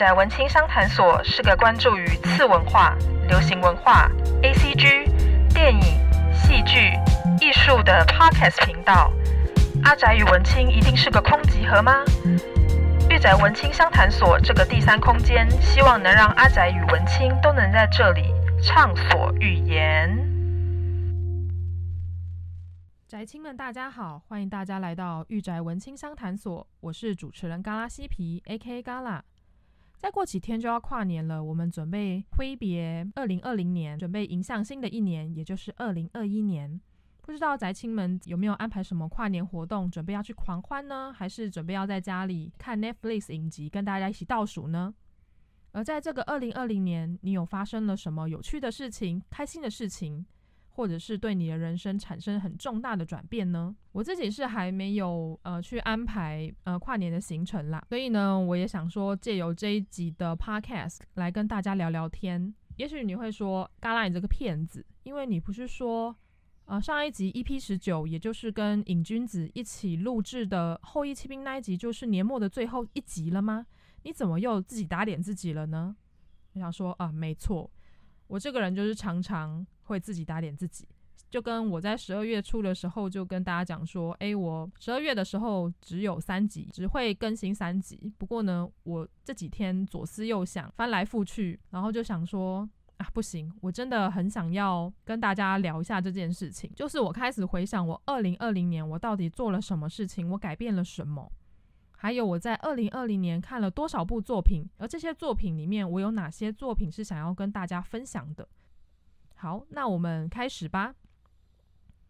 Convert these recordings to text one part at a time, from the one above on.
宅文青商谈所是个关注于次文化、流行文化、ACG、电影、戏剧、艺术的 Podcast 频道。阿宅与文青一定是个空集合吗？御宅文青商谈所这个第三空间，希望能让阿宅与文青都能在这里畅所欲言。宅青们，大家好，欢迎大家来到御宅文青商谈所，我是主持人嘎拉西皮，A.K.A. 嘎拉。再过几天就要跨年了，我们准备挥别二零二零年，准备迎向新的一年，也就是二零二一年。不知道宅青们有没有安排什么跨年活动，准备要去狂欢呢？还是准备要在家里看 Netflix 影集，跟大家一起倒数呢？而在这个二零二零年，你有发生了什么有趣的事情、开心的事情？或者是对你的人生产生很重大的转变呢？我自己是还没有呃去安排呃跨年的行程啦，所以呢，我也想说借由这一集的 podcast 来跟大家聊聊天。也许你会说，嘎拉你这个骗子，因为你不是说呃上一集 EP 十九，也就是跟瘾君子一起录制的后翼弃兵那一集，就是年末的最后一集了吗？你怎么又自己打脸自己了呢？我想说啊，没错，我这个人就是常常。会自己打脸自己，就跟我在十二月初的时候就跟大家讲说，诶，我十二月的时候只有三集，只会更新三集。不过呢，我这几天左思右想，翻来覆去，然后就想说，啊，不行，我真的很想要跟大家聊一下这件事情。就是我开始回想我二零二零年我到底做了什么事情，我改变了什么，还有我在二零二零年看了多少部作品，而这些作品里面，我有哪些作品是想要跟大家分享的。好，那我们开始吧。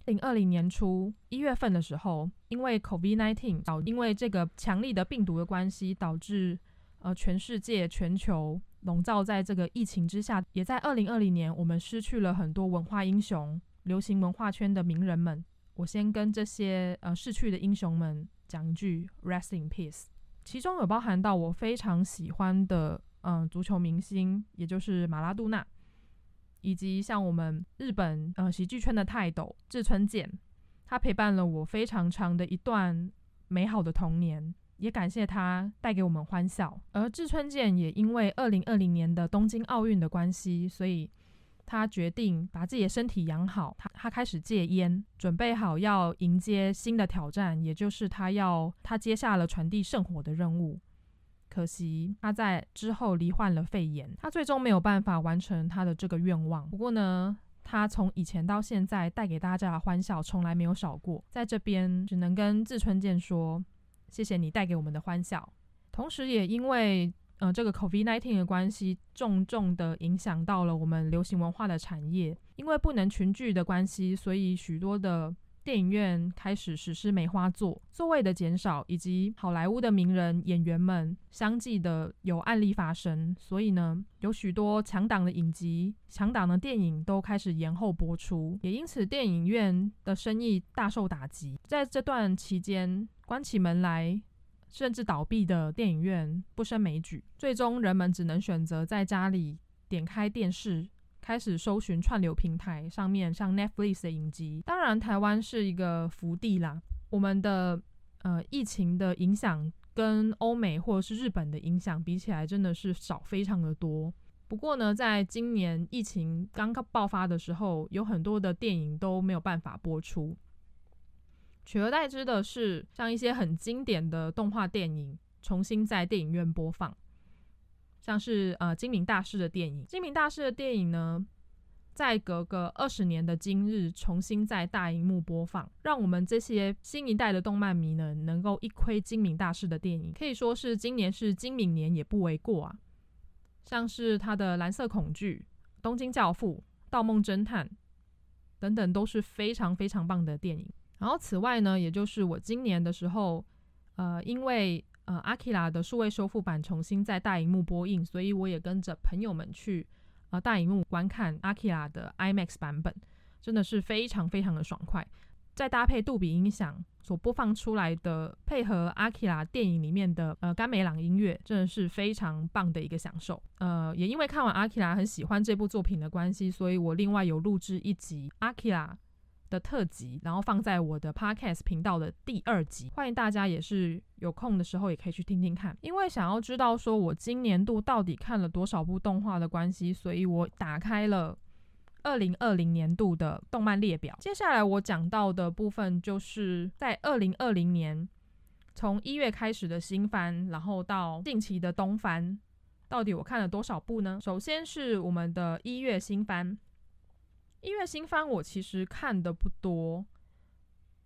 二零二零年初一月份的时候，因为 COVID-19 导，因为这个强力的病毒的关系，导致呃全世界全球笼罩在这个疫情之下。也在二零二零年，我们失去了很多文化英雄、流行文化圈的名人们。我先跟这些呃逝去的英雄们讲一句 “Rest in peace”。其中有包含到我非常喜欢的嗯、足球明星，也就是马拉杜纳。以及像我们日本呃喜剧圈的泰斗志村健，他陪伴了我非常长的一段美好的童年，也感谢他带给我们欢笑。而志村健也因为二零二零年的东京奥运的关系，所以他决定把自己的身体养好，他他开始戒烟，准备好要迎接新的挑战，也就是他要他接下了传递圣火的任务。可惜他在之后罹患了肺炎，他最终没有办法完成他的这个愿望。不过呢，他从以前到现在带给大家的欢笑从来没有少过。在这边只能跟志春健说，谢谢你带给我们的欢笑。同时，也因为呃这个 COVID-19 的关系，重重的影响到了我们流行文化的产业。因为不能群聚的关系，所以许多的。电影院开始实施梅花座，座位的减少，以及好莱坞的名人演员们相继的有案例发生，所以呢，有许多强档的影集、强档的电影都开始延后播出，也因此电影院的生意大受打击。在这段期间，关起门来甚至倒闭的电影院不胜枚举，最终人们只能选择在家里点开电视。开始搜寻串流平台上面，像 Netflix 的影集。当然，台湾是一个福地啦。我们的呃疫情的影响跟欧美或者是日本的影响比起来，真的是少非常的多。不过呢，在今年疫情刚刚爆发的时候，有很多的电影都没有办法播出，取而代之的是像一些很经典的动画电影重新在电影院播放。像是呃金明大师的电影，金明大师的电影呢，在隔个二十年的今日重新在大荧幕播放，让我们这些新一代的动漫迷呢，能够一窥金明大师的电影，可以说是今年是金明年也不为过啊。像是他的蓝色恐惧、东京教父、盗梦侦探等等，都是非常非常棒的电影。然后此外呢，也就是我今年的时候，呃，因为呃，阿基拉的数位修复版重新在大荧幕播映，所以我也跟着朋友们去呃大荧幕观看阿基拉的 IMAX 版本，真的是非常非常的爽快。再搭配杜比音响所播放出来的，配合阿基拉电影里面的呃甘美朗音乐，真的是非常棒的一个享受。呃，也因为看完阿基拉很喜欢这部作品的关系，所以我另外有录制一集阿基拉的特辑，然后放在我的 Podcast 频道的第二集，欢迎大家也是有空的时候也可以去听听看。因为想要知道说我今年度到底看了多少部动画的关系，所以我打开了二零二零年度的动漫列表。接下来我讲到的部分就是在二零二零年从一月开始的新番，然后到近期的东番，到底我看了多少部呢？首先是我们的一月新番。一月新番我其实看的不多，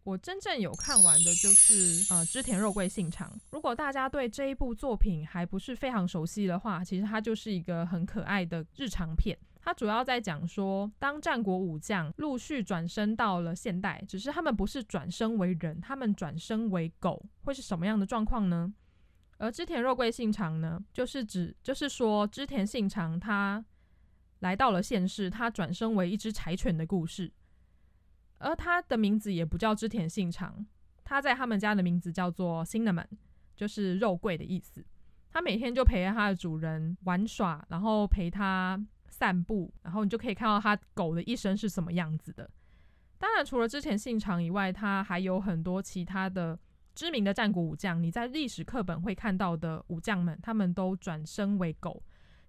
我真正有看完的就是呃织田肉桂信长。如果大家对这一部作品还不是非常熟悉的话，其实它就是一个很可爱的日常片。它主要在讲说，当战国武将陆续转生到了现代，只是他们不是转生为人，他们转生为狗，会是什么样的状况呢？而织田肉桂信长呢，就是指就是说织田信长他。来到了现世，他转生为一只柴犬的故事，而他的名字也不叫织田信长，他在他们家的名字叫做 Cinnamon，就是肉桂的意思。他每天就陪着他的主人玩耍，然后陪他散步，然后你就可以看到他狗的一生是什么样子的。当然，除了织田信长以外，他还有很多其他的知名的战国武将，你在历史课本会看到的武将们，他们都转生为狗。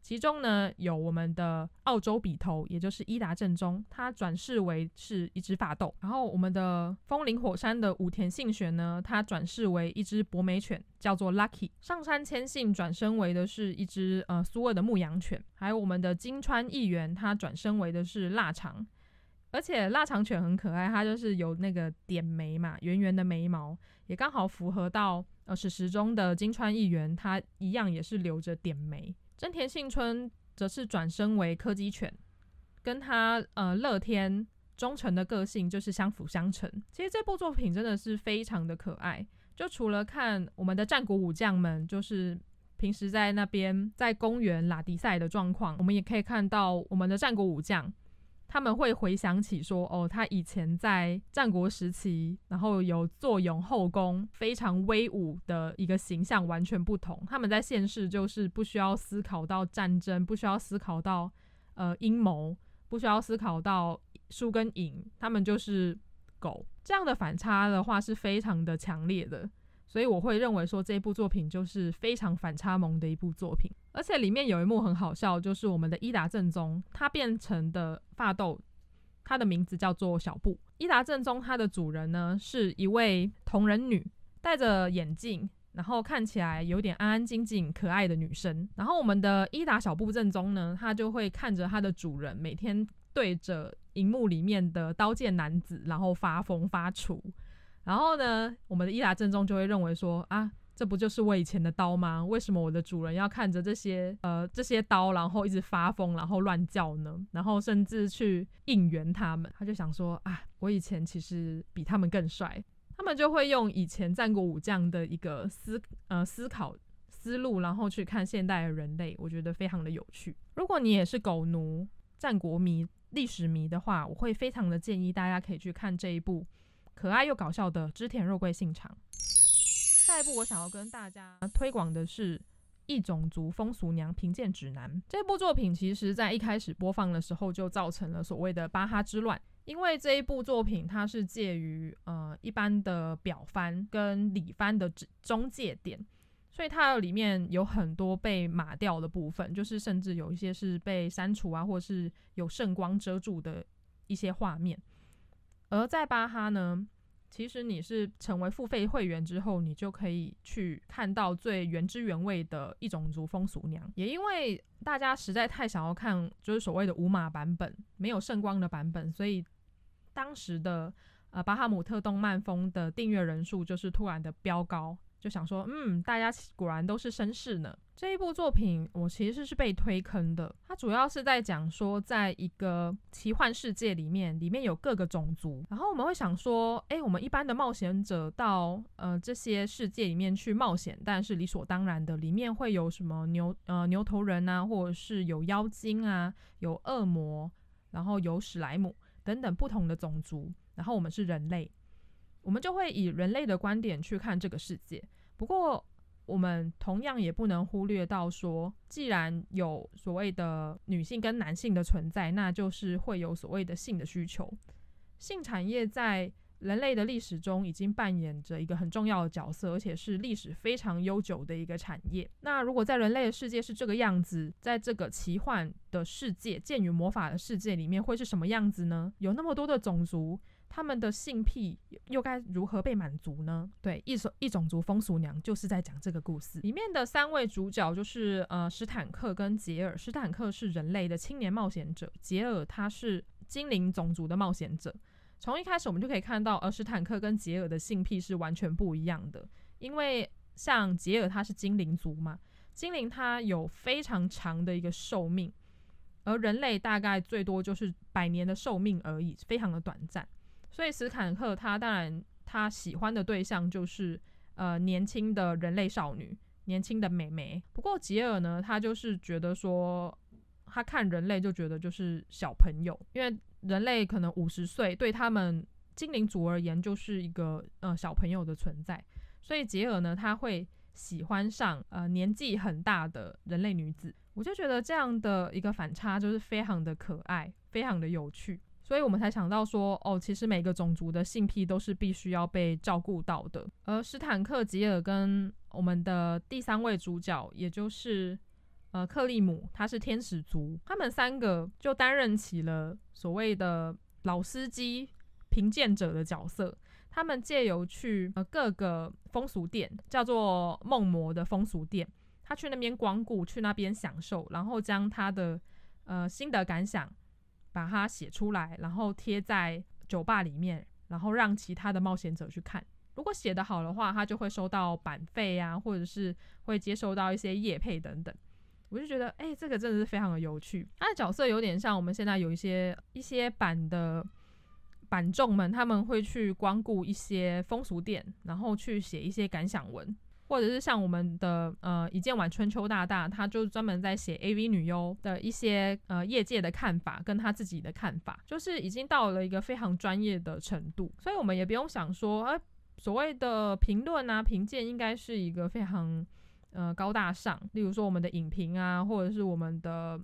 其中呢，有我们的澳洲笔头，也就是伊达正宗，他转世为是一只法斗；然后我们的风林火山的武田信玄呢，他转世为一只博美犬，叫做 Lucky；上山谦信转生为的是一只呃苏俄的牧羊犬；还有我们的金川义元，他转生为的是腊肠，而且腊肠犬很可爱，它就是有那个点眉嘛，圆圆的眉毛，也刚好符合到呃史实中的金川义元，他一样也是留着点眉。真田幸村则是转身为柯基犬，跟他呃乐天忠诚的个性就是相辅相成。其实这部作品真的是非常的可爱。就除了看我们的战国武将们，就是平时在那边在公园拉迪赛的状况，我们也可以看到我们的战国武将。他们会回想起说，哦，他以前在战国时期，然后有坐拥后宫，非常威武的一个形象，完全不同。他们在现世就是不需要思考到战争，不需要思考到呃阴谋，不需要思考到输跟赢，他们就是狗。这样的反差的话是非常的强烈的。所以我会认为说，这部作品就是非常反差萌的一部作品，而且里面有一幕很好笑，就是我们的伊达正宗他变成的法斗，他的名字叫做小布。伊达正宗他的主人呢是一位同人女，戴着眼镜，然后看起来有点安安静静、可爱的女生。然后我们的伊达小布正宗呢，他就会看着他的主人每天对着荧幕里面的刀剑男子，然后发疯发厨。然后呢，我们的伊达正宗就会认为说啊，这不就是我以前的刀吗？为什么我的主人要看着这些呃这些刀，然后一直发疯，然后乱叫呢？然后甚至去应援他们，他就想说啊，我以前其实比他们更帅。他们就会用以前战国武将的一个思呃思考思路，然后去看现代的人类，我觉得非常的有趣。如果你也是狗奴、战国迷、历史迷的话，我会非常的建议大家可以去看这一部。可爱又搞笑的织田肉桂信长。下一部我想要跟大家推广的是《异种族风俗娘评鉴指南》。这部作品其实在一开始播放的时候就造成了所谓的巴哈之乱，因为这一部作品它是介于呃一般的表番跟里番的中介点，所以它里面有很多被码掉的部分，就是甚至有一些是被删除啊，或是有圣光遮住的一些画面。而在巴哈呢，其实你是成为付费会员之后，你就可以去看到最原汁原味的一种族风俗娘。也因为大家实在太想要看，就是所谓的无码版本，没有圣光的版本，所以当时的呃巴哈姆特动漫风的订阅人数就是突然的飙高。就想说，嗯，大家果然都是绅士呢。这一部作品我其实是被推坑的，它主要是在讲说，在一个奇幻世界里面，里面有各个种族，然后我们会想说，哎，我们一般的冒险者到呃这些世界里面去冒险，但是理所当然的，里面会有什么牛呃牛头人啊，或者是有妖精啊，有恶魔，然后有史莱姆等等不同的种族，然后我们是人类。我们就会以人类的观点去看这个世界。不过，我们同样也不能忽略到说，既然有所谓的女性跟男性的存在，那就是会有所谓的性的需求。性产业在人类的历史中已经扮演着一个很重要的角色，而且是历史非常悠久的一个产业。那如果在人类的世界是这个样子，在这个奇幻的世界、剑与魔法的世界里面，会是什么样子呢？有那么多的种族，他们的性癖又该如何被满足呢？对，异种异种族风俗娘就是在讲这个故事。里面的三位主角就是呃史坦克跟杰尔。史坦克是人类的青年冒险者，杰尔他是精灵种族的冒险者。从一开始，我们就可以看到，而史坦克跟杰尔的性癖是完全不一样的。因为像杰尔他是精灵族嘛，精灵他有非常长的一个寿命，而人类大概最多就是百年的寿命而已，非常的短暂。所以史坦克他当然他喜欢的对象就是呃年轻的人类少女，年轻的美眉。不过杰尔呢，他就是觉得说，他看人类就觉得就是小朋友，因为。人类可能五十岁，对他们精灵族而言就是一个呃小朋友的存在，所以杰尔呢，他会喜欢上呃年纪很大的人类女子。我就觉得这样的一个反差就是非常的可爱，非常的有趣，所以我们才想到说，哦，其实每个种族的性癖都是必须要被照顾到的。而史坦克、吉尔跟我们的第三位主角，也就是。呃，克利姆他是天使族，他们三个就担任起了所谓的老司机、评鉴者的角色。他们借由去呃各个风俗店，叫做梦魔的风俗店，他去那边光顾，去那边享受，然后将他的呃心得感想把它写出来，然后贴在酒吧里面，然后让其他的冒险者去看。如果写得好的话，他就会收到版费啊，或者是会接收到一些业配等等。我就觉得，哎、这个真的是非常的有趣。他的角色有点像我们现在有一些一些版的版众们，他们会去光顾一些风俗店，然后去写一些感想文，或者是像我们的呃一见晚春秋大大，他就专门在写 AV 女优的一些呃业界的看法跟他自己的看法，就是已经到了一个非常专业的程度。所以我们也不用想说，哎、呃，所谓的评论啊评鉴应该是一个非常。呃，高大上，例如说我们的影评啊，或者是我们的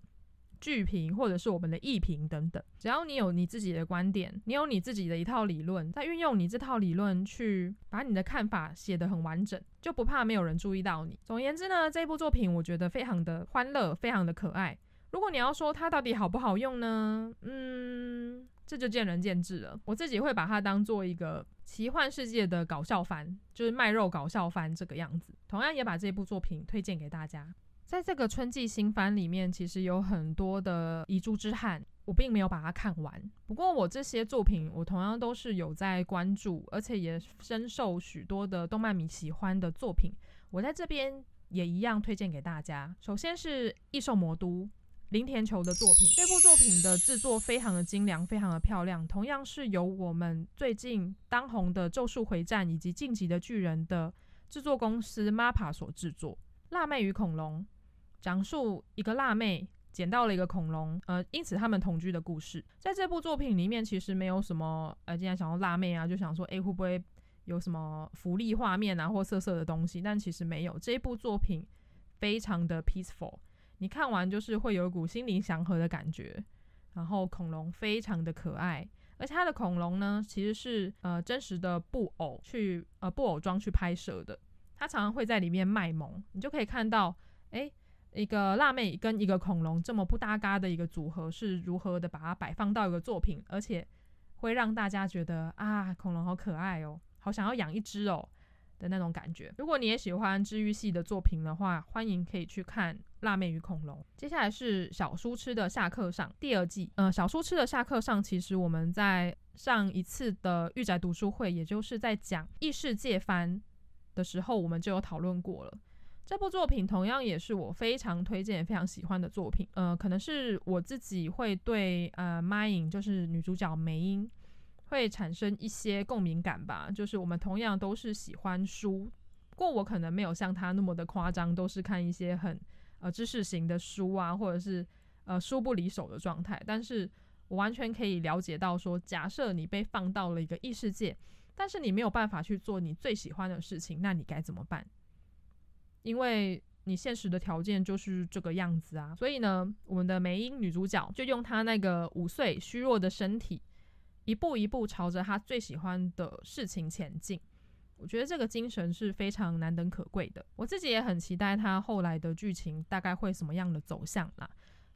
剧评，或者是我们的艺评等等。只要你有你自己的观点，你有你自己的一套理论，再运用你这套理论去把你的看法写得很完整，就不怕没有人注意到你。总而言之呢，这部作品我觉得非常的欢乐，非常的可爱。如果你要说它到底好不好用呢？嗯。这就见仁见智了。我自己会把它当做一个奇幻世界的搞笑番，就是卖肉搞笑番这个样子。同样也把这部作品推荐给大家。在这个春季新番里面，其实有很多的遗珠之憾，我并没有把它看完。不过我这些作品，我同样都是有在关注，而且也深受许多的动漫迷喜欢的作品。我在这边也一样推荐给大家。首先是《异兽魔都》。林田球的作品，这部作品的制作非常的精良，非常的漂亮。同样是由我们最近当红的《咒术回战》以及《进击的巨人》的制作公司 MAPPA 所制作。辣妹与恐龙，讲述一个辣妹捡到了一个恐龙，呃，因此他们同居的故事。在这部作品里面，其实没有什么，呃，竟然想要辣妹啊，就想说，诶，会不会有什么福利画面啊，或色色的东西？但其实没有。这部作品非常的 peaceful。你看完就是会有一股心灵祥和的感觉，然后恐龙非常的可爱，而且它的恐龙呢，其实是呃真实的布偶去呃布偶装去拍摄的，它常常会在里面卖萌，你就可以看到，诶，一个辣妹跟一个恐龙这么不搭嘎的一个组合是如何的把它摆放到一个作品，而且会让大家觉得啊恐龙好可爱哦，好想要养一只哦。的那种感觉。如果你也喜欢治愈系的作品的话，欢迎可以去看《辣妹与恐龙》。接下来是小书痴的下课上第二季。呃，小书痴的下课上，其实我们在上一次的御宅读书会，也就是在讲异世界番的时候，我们就有讨论过了。这部作品同样也是我非常推荐、非常喜欢的作品。呃，可能是我自己会对呃 Myin，就是女主角梅英。会产生一些共鸣感吧，就是我们同样都是喜欢书，不过我可能没有像她那么的夸张，都是看一些很呃知识型的书啊，或者是呃书不离手的状态。但是我完全可以了解到说，假设你被放到了一个异世界，但是你没有办法去做你最喜欢的事情，那你该怎么办？因为你现实的条件就是这个样子啊。所以呢，我们的梅英女主角就用她那个五岁虚弱的身体。一步一步朝着她最喜欢的事情前进。我觉得这个精神是非常难能可贵的。我自己也很期待她后来的剧情大概会什么样的走向啦。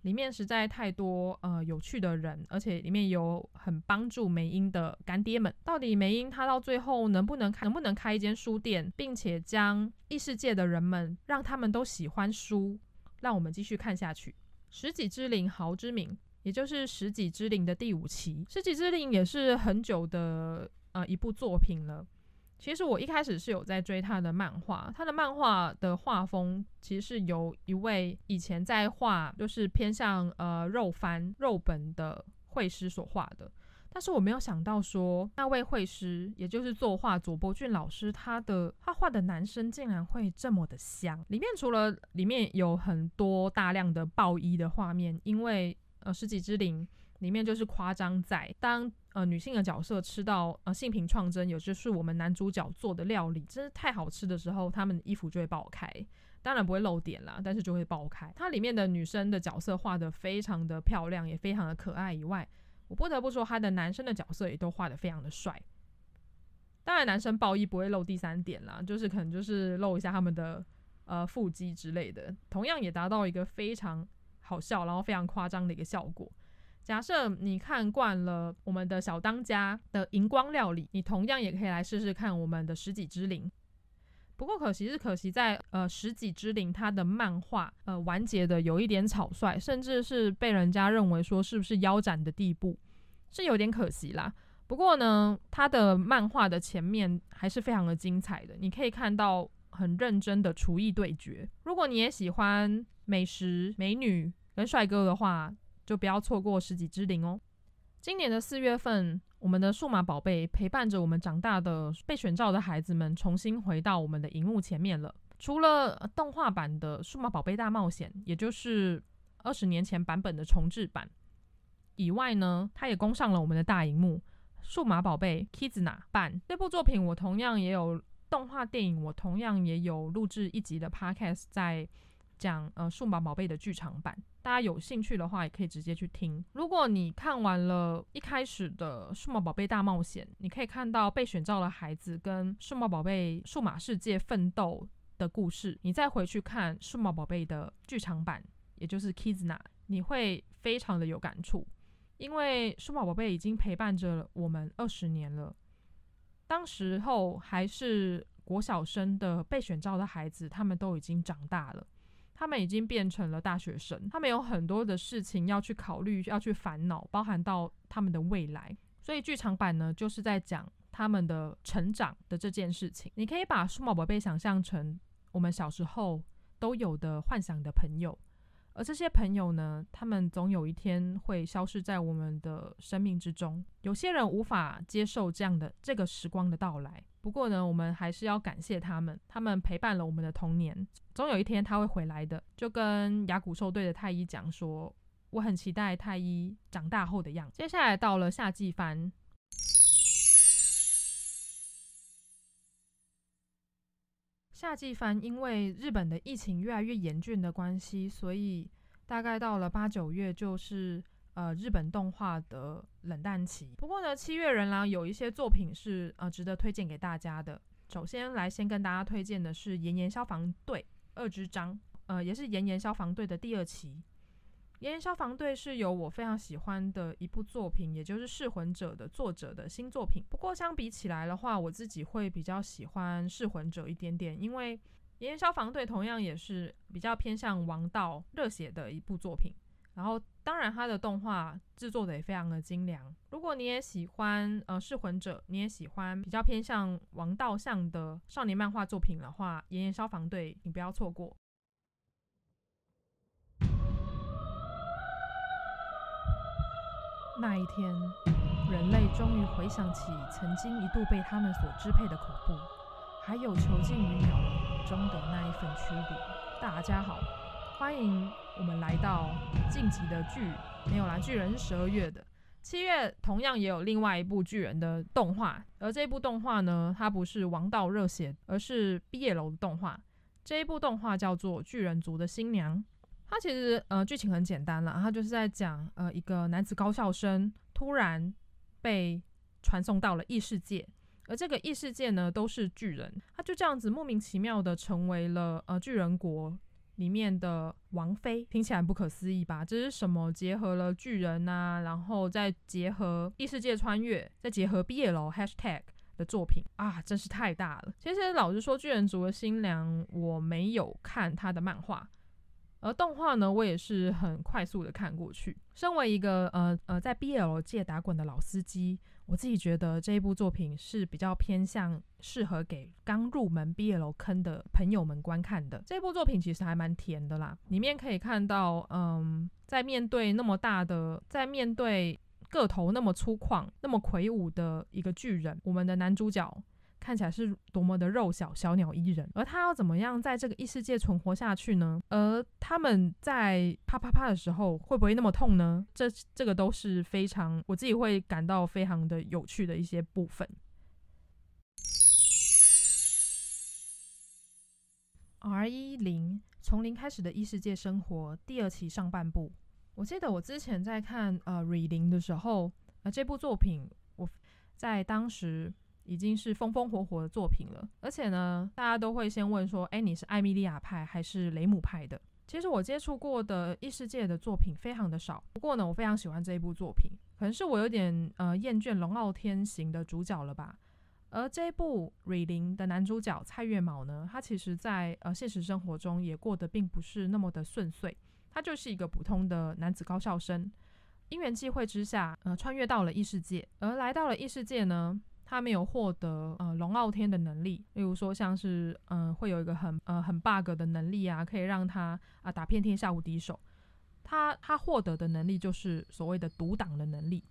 里面实在太多呃有趣的人，而且里面有很帮助梅英的干爹们。到底梅英她到最后能不能开能不能开一间书店，并且将异世界的人们让他们都喜欢书？让我们继续看下去。食戟之灵豪之名，也就是食戟之灵的第五期。食戟之灵也是很久的呃一部作品了。其实我一开始是有在追他的漫画，他的漫画的画风其实是由一位以前在画就是偏向呃肉番肉本的绘师所画的，但是我没有想到说那位绘师，也就是作画佐伯俊老师，他的他画的男生竟然会这么的香。里面除了里面有很多大量的爆衣的画面，因为呃食戟之灵里面就是夸张在当。呃，女性的角色吃到呃性平创真，也就是我们男主角做的料理，真是太好吃的时候，他们的衣服就会爆开，当然不会露点啦，但是就会爆开。它里面的女生的角色画得非常的漂亮，也非常的可爱。以外，我不得不说，他的男生的角色也都画得非常的帅。当然，男生爆衣不会露第三点啦，就是可能就是露一下他们的呃腹肌之类的，同样也达到一个非常好笑，然后非常夸张的一个效果。假设你看惯了我们的小当家的荧光料理，你同样也可以来试试看我们的十几之灵。不过可惜是可惜在呃十几之灵它的漫画呃完结的有一点草率，甚至是被人家认为说是不是腰斩的地步，是有点可惜啦。不过呢，它的漫画的前面还是非常的精彩的，你可以看到很认真的厨艺对决。如果你也喜欢美食、美女跟帅哥的话，就不要错过食戟之灵哦！今年的四月份，我们的数码宝贝陪伴着我们长大的被选召的孩子们，重新回到我们的荧幕前面了。除了动画版的数码宝贝大冒险，也就是二十年前版本的重制版以外呢，它也攻上了我们的大荧幕。数码宝贝 Kizuna 版这部作品，我同样也有动画电影，我同样也有录制一集的 Podcast 在。讲呃数码宝贝的剧场版，大家有兴趣的话也可以直接去听。如果你看完了一开始的数码宝贝大冒险，你可以看到被选召的孩子跟数码宝贝数码世界奋斗的故事，你再回去看数码宝贝的剧场版，也就是 Kizna 你会非常的有感触，因为数码宝贝已经陪伴着我们二十年了。当时候还是国小生的被选召的孩子，他们都已经长大了。他们已经变成了大学生，他们有很多的事情要去考虑，要去烦恼，包含到他们的未来。所以剧场版呢，就是在讲他们的成长的这件事情。你可以把数码宝贝想象成我们小时候都有的幻想的朋友，而这些朋友呢，他们总有一天会消失在我们的生命之中。有些人无法接受这样的这个时光的到来。不过呢，我们还是要感谢他们，他们陪伴了我们的童年，总有一天他会回来的。就跟亚古兽队的太一讲说，我很期待太一长大后的样子。接下来到了夏季番，夏季番因为日本的疫情越来越严峻的关系，所以大概到了八九月就是。呃，日本动画的冷淡期。不过呢，七月人狼有一些作品是呃值得推荐给大家的。首先来先跟大家推荐的是《炎炎消防队》二之章，呃，也是《炎炎消防队》的第二期。《炎炎消防队》是由我非常喜欢的一部作品，也就是《噬魂者》的作者的新作品。不过相比起来的话，我自己会比较喜欢《噬魂者》一点点，因为《炎炎消防队》同样也是比较偏向王道热血的一部作品。然后，当然，它的动画制作的也非常的精良。如果你也喜欢呃噬魂者，你也喜欢比较偏向王道向的少年漫画作品的话，《炎炎消防队》你不要错过。那一天，人类终于回想起曾经一度被他们所支配的恐怖，还有囚禁于鸟笼中的那一份屈辱。大家好。欢迎我们来到晋级的巨没有啦，巨人是十二月的，七月同样也有另外一部巨人的动画，而这部动画呢，它不是王道热血，而是毕业楼的动画。这一部动画叫做《巨人族的新娘》，它其实呃剧情很简单了，它就是在讲呃一个男子高校生突然被传送到了异世界，而这个异世界呢，都是巨人，他就这样子莫名其妙的成为了呃巨人国里面的王妃，听起来不可思议吧？这是什么结合了巨人啊，然后再结合异世界穿越，再结合 BL hashtag 的作品啊，真是太大了。其实老实说，巨人族的新娘我没有看他的漫画。而动画呢，我也是很快速的看过去。身为一个呃呃在 BL 界打滚的老司机，我自己觉得这一部作品是比较偏向适合给刚入门毕业楼坑的朋友们观看的。这部作品其实还蛮甜的啦，里面可以看到，嗯，在面对那么大的，在面对个头那么粗犷、那么魁梧的一个巨人，我们的男主角。看起来是多么的肉小小鸟依人，而他要怎么样在这个异世界存活下去呢？而他们在啪啪啪的时候会不会那么痛呢？这这个都是非常我自己会感到非常的有趣的一些部分。R10 从零开始的异世界生活第二期上半部，我记得我之前在看呃 R10 的时候，呃这部作品我在当时。已经是风风火火的作品了，而且呢，大家都会先问说，哎，你是艾米莉亚派还是雷姆派的？其实我接触过的异世界的作品非常的少，不过呢，我非常喜欢这一部作品，可能是我有点呃厌倦龙傲天型的主角了吧。而这一部《瑞灵》的男主角蔡月卯呢，他其实在呃现实生活中也过得并不是那么的顺遂，他就是一个普通的男子高校生，因缘际会之下，呃，穿越到了异世界，而来到了异世界呢。他没有获得呃龙傲天的能力，例如说像是嗯、呃、会有一个很呃很 bug 的能力啊，可以让他啊、打遍天下无敌手。他他获得的能力就是所谓的独挡的能力。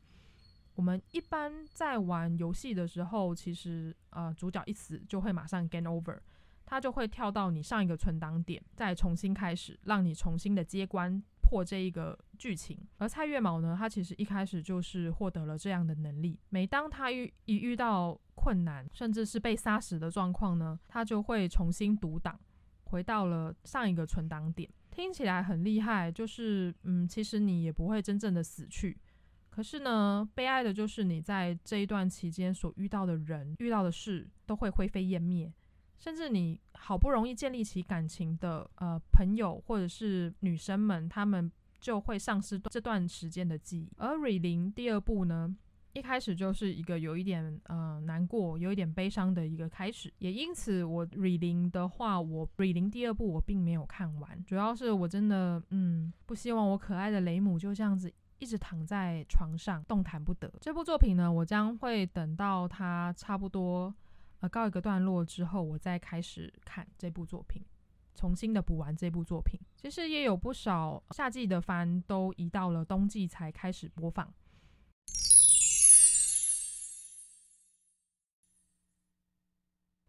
我们一般在玩游戏的时候，其实呃主角一死就会马上 game over，他就会跳到你上一个存档点，再重新开始，让你重新的接关。破这一个剧情，而蔡月卯呢，他其实一开始就是获得了这样的能力。每当他遇一遇到困难，甚至是被杀死的状况呢，他就会重新读档，回到了上一个存档点。听起来很厉害，就是嗯，其实你也不会真正的死去。可是呢，悲哀的就是你在这一段期间所遇到的人、遇到的事，都会灰飞烟灭。甚至你好不容易建立起感情的呃朋友或者是女生们，她们就会丧失这段时间的记忆。而《瑞灵》第二部呢，一开始就是一个有一点呃难过、有一点悲伤的一个开始。也因此，我《瑞灵》的话，我《瑞灵》第二部我并没有看完，主要是我真的嗯不希望我可爱的雷姆就这样子一直躺在床上动弹不得。这部作品呢，我将会等到它差不多。告一个段落之后，我再开始看这部作品，重新的补完这部作品。其实也有不少夏季的番都移到了冬季才开始播放。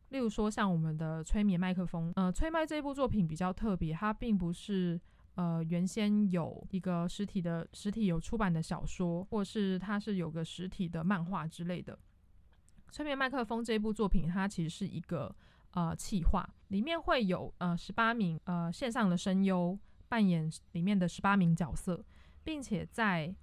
例如说，像我们的催眠麦克风，呃，催麦这部作品比较特别，它并不是呃原先有一个实体的实体有出版的小说，或是它是有个实体的漫画之类的。催眠麦克风这部作品，它其实是一个呃企划，里面会有呃十八名呃线上的声优扮演里面的十八名角色，并且在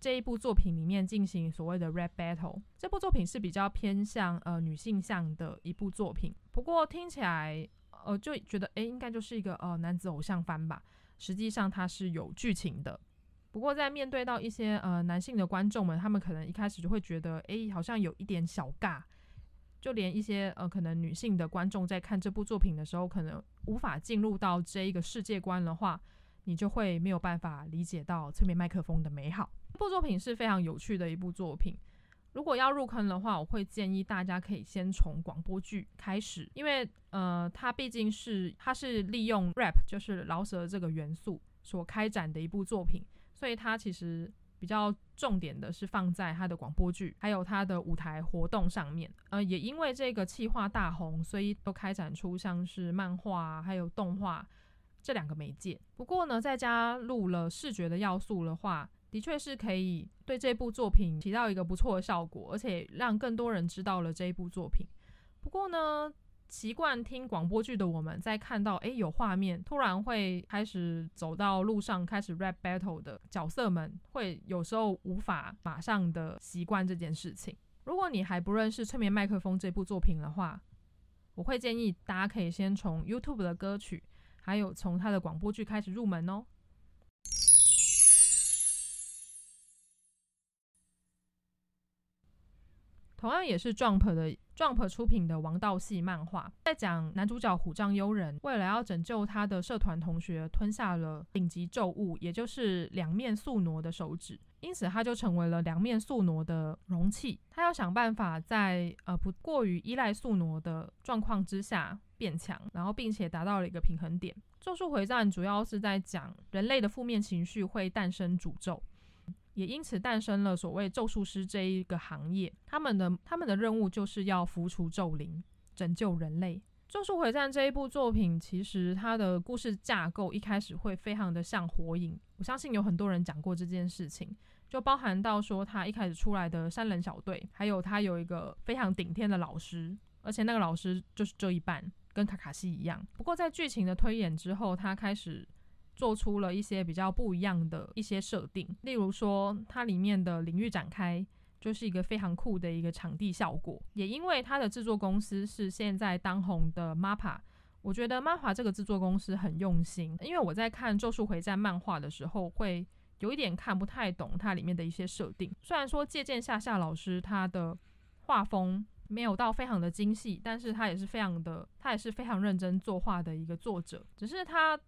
这一部作品里面进行所谓的 rap battle。这部作品是比较偏向呃女性向的一部作品，不过听起来呃就觉得诶、应该就是一个呃男子偶像番吧，实际上它是有剧情的。不过，在面对到一些呃男性的观众们，他们可能一开始就会觉得，哎，好像有一点小尬。就连一些呃可能女性的观众在看这部作品的时候，可能无法进入到这一个世界观的话，你就会没有办法理解到催眠麦克风的美好。这部作品是非常有趣的一部作品。如果要入坑的话，我会建议大家可以先从广播剧开始，因为呃，它毕竟是它是利用 rap 就是饶舌这个元素所开展的一部作品。所以它其实比较重点的是放在它的广播剧，还有它的舞台活动上面。呃，也因为这个企划大红，所以都开展出像是漫画还有动画这两个媒介。不过呢，再加入了视觉的要素的话，的确是可以对这部作品起到一个不错的效果，而且让更多人知道了这一部作品。不过呢，习惯听广播剧的我们，在看到诶有画面，突然会开始走到路上开始 rap battle 的角色们，会有时候无法马上的习惯这件事情。如果你还不认识《催眠麦克风》这部作品的话，我会建议大家可以先从 YouTube 的歌曲，还有从他的广播剧开始入门哦。同样也是 Jump 的 Jump 出品的王道系漫画，在讲男主角虎杖悠仁为了要拯救他的社团同学，吞下了顶级咒物，也就是两面宿儺的手指，因此他就成为了两面宿儺的容器。他要想办法在呃不过于依赖宿儺的状况之下变强，然后并且达到了一个平衡点。咒术回战主要是在讲人类的负面情绪会诞生诅咒。也因此诞生了所谓咒术师这一个行业，他们的他们的任务就是要符除咒灵，拯救人类。咒术回战这一部作品，其实它的故事架构一开始会非常的像火影，我相信有很多人讲过这件事情，就包含到说他一开始出来的三人小队，还有他有一个非常顶天的老师，而且那个老师就是这一半，跟卡卡西一样。不过在剧情的推演之后，他开始。做出了一些比较不一样的一些设定，例如说，它里面的领域展开就是一个非常酷的一个场地效果。也因为它的制作公司是现在当红的 MAPA，我觉得 MAPA 这个制作公司很用心。因为我在看《咒术回战》漫画的时候，会有一点看不太懂它里面的一些设定。虽然说借鉴夏夏老师他的画风没有到非常的精细，但是他也是非常的，他也是非常认真作画的一个作者，只是他。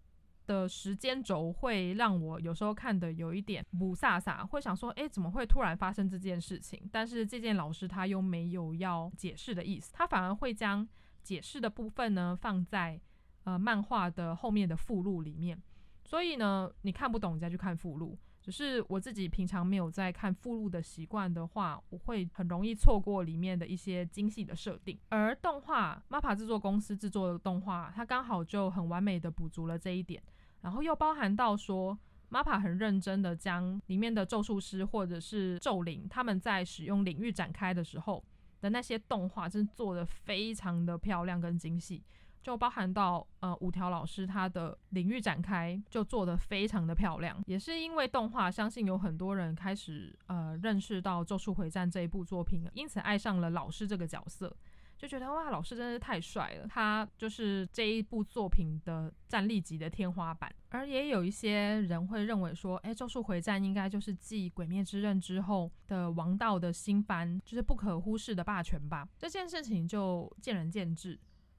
的时间轴会让我有时候看得有一点不飒飒，会想说，诶，怎么会突然发生这件事情？但是这件老师他又没有要解释的意思，他反而会将解释的部分呢放在呃漫画的后面的附录里面。所以呢，你看不懂，你再去看附录。只是我自己平常没有在看附录的习惯的话，我会很容易错过里面的一些精细的设定。而动画 MAPPA 制作公司制作的动画，它刚好就很完美的补足了这一点。然后又包含到说，MAPPA 很认真的将里面的咒术师或者是咒灵，他们在使用领域展开的时候的那些动画，真做得非常的漂亮跟精细。就包含到呃五条老师他的领域展开就做得非常的漂亮。也是因为动画，相信有很多人开始呃认识到《咒术回战》这一部作品，因此爱上了老师这个角色。就觉得哇，老师真的是太帅了，他就是这一部作品的战力级的天花板。而也有一些人会认为说，哎，《咒术回战》应该就是继《鬼灭之刃》之后的王道的新番，就是不可忽视的霸权吧。这件事情就见仁见智，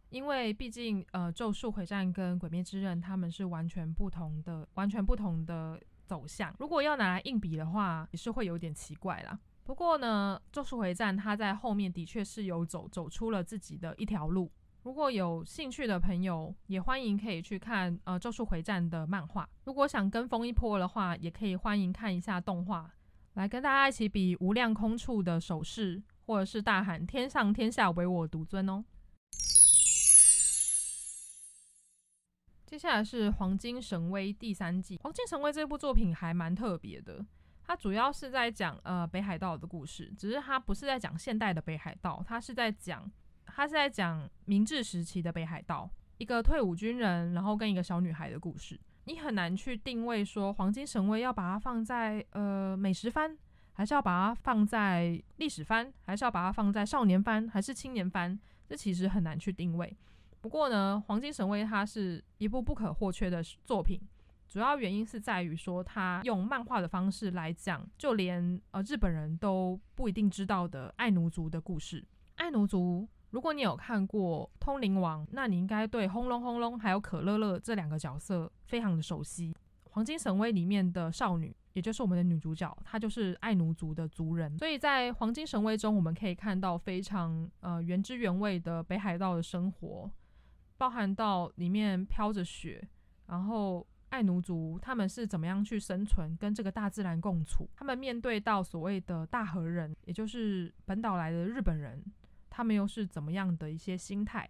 因为毕竟呃，《咒术回战》跟《鬼灭之刃》他们是完全不同的，完全不同的走向。如果要拿来硬比的话，也是会有点奇怪啦。不过呢，《咒术回战》它在后面的确是有走走出了自己的一条路。如果有兴趣的朋友，也欢迎可以去看呃《咒术回战》的漫画。如果想跟风一波的话，也可以欢迎看一下动画，来跟大家一起比无量空处的手势，或者是大喊“天上天下唯我独尊”哦。接下来是《黄金神威》第三季，《黄金神威》这部作品还蛮特别的。它主要是在讲呃北海道的故事，只是它不是在讲现代的北海道，它是在讲它是在讲明治时期的北海道，一个退伍军人，然后跟一个小女孩的故事。你很难去定位说黄金神威要把它放在呃美食番，还是要把它放在历史番，还是要把它放在少年番，还是青年番，这其实很难去定位。不过呢，黄金神威它是一部不可或缺的作品。主要原因是在于说，他用漫画的方式来讲，就连呃日本人都不一定知道的爱奴族的故事。爱奴族，如果你有看过《通灵王》，那你应该对轰隆轰隆还有可乐乐这两个角色非常的熟悉。《黄金神威》里面的少女，也就是我们的女主角，她就是爱奴族的族人。所以在《黄金神威》中，我们可以看到非常呃原汁原味的北海道的生活，包含到里面飘着雪，然后。爱奴族他们是怎么样去生存，跟这个大自然共处？他们面对到所谓的大和人，也就是本岛来的日本人，他们又是怎么样的一些心态？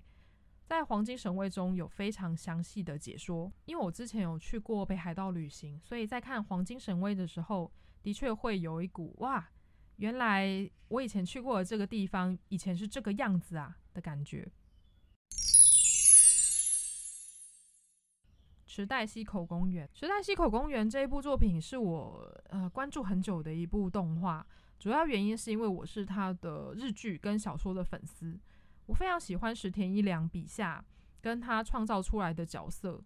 在《黄金神威》中有非常详细的解说。因为我之前有去过北海道旅行，所以在看《黄金神威》的时候，的确会有一股哇，原来我以前去过的这个地方，以前是这个样子啊的感觉。池袋西口公园。池袋西口公园这一部作品是我呃关注很久的一部动画，主要原因是因为我是他的日剧跟小说的粉丝，我非常喜欢石田一良笔下跟他创造出来的角色。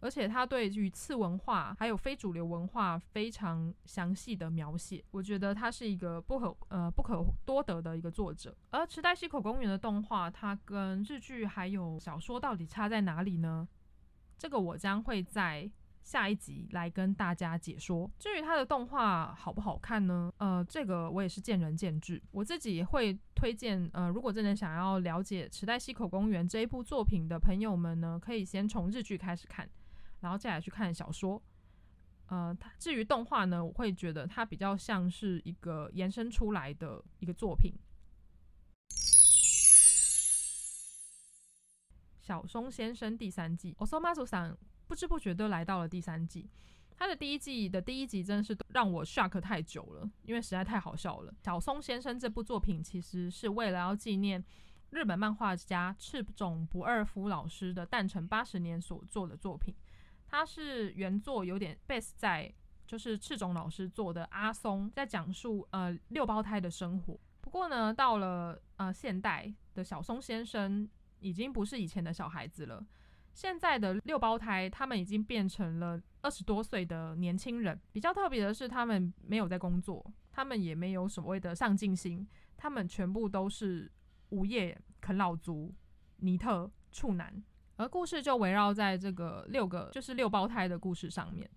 而且他对于次文化还有非主流文化非常详细的描写，我觉得他是一个不可呃不可多得的一个作者。而池袋西口公园的动画，它跟日剧还有小说到底差在哪里呢？这个我将会在下一集来跟大家解说。至于它的动画好不好看呢？呃，这个我也是见仁见智。我自己会推荐，呃，如果真的想要了解池袋西口公园这一部作品的朋友们呢，可以先从日剧开始看。然后再来去看小说，呃，至于动画呢，我会觉得它比较像是一个延伸出来的一个作品。小松先生第三季，おそ松さん不知不觉都来到了第三季。他的第一季的第一集真的是让我 shock 太久了，因为实在太好笑了。小松先生这部作品其实是为了要纪念日本漫画家赤冢不二夫老师的诞辰八十年所做的作品。它是原作有点 base 在，就是赤冢老师做的阿松在讲述呃六胞胎的生活。不过呢，到了呃现代的小松先生 已经不是以前的小孩子了。现在的六胞胎他们已经变成了二十多岁的年轻人。比较特别的是，他们没有在工作，他们也没有所谓的上进心，他们全部都是无业啃老族、尼特、处男。而故事就围绕在这个六个就是六胞胎的故事上面，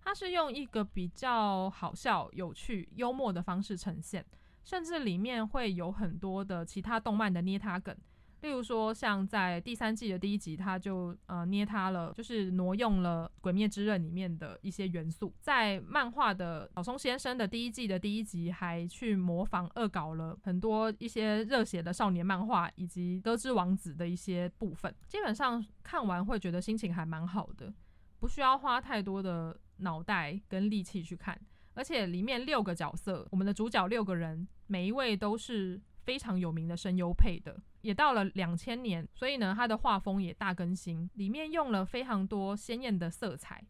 它是用一个比较好笑、有趣、幽默的方式呈现，甚至里面会有很多的其他动漫的捏他梗。例如说，像在第三季的第一集，他就呃捏他了，就是挪用了《鬼灭之刃》里面的一些元素。在漫画的小松先生的第一季的第一集，还去模仿恶搞了很多一些热血的少年漫画，以及《歌之王子》的一些部分。基本上看完会觉得心情还蛮好的，不需要花太多的脑袋跟力气去看。而且里面六个角色，我们的主角六个人，每一位都是。非常有名的声优配的，也到了两千年，所以呢，它的画风也大更新，里面用了非常多鲜艳的色彩，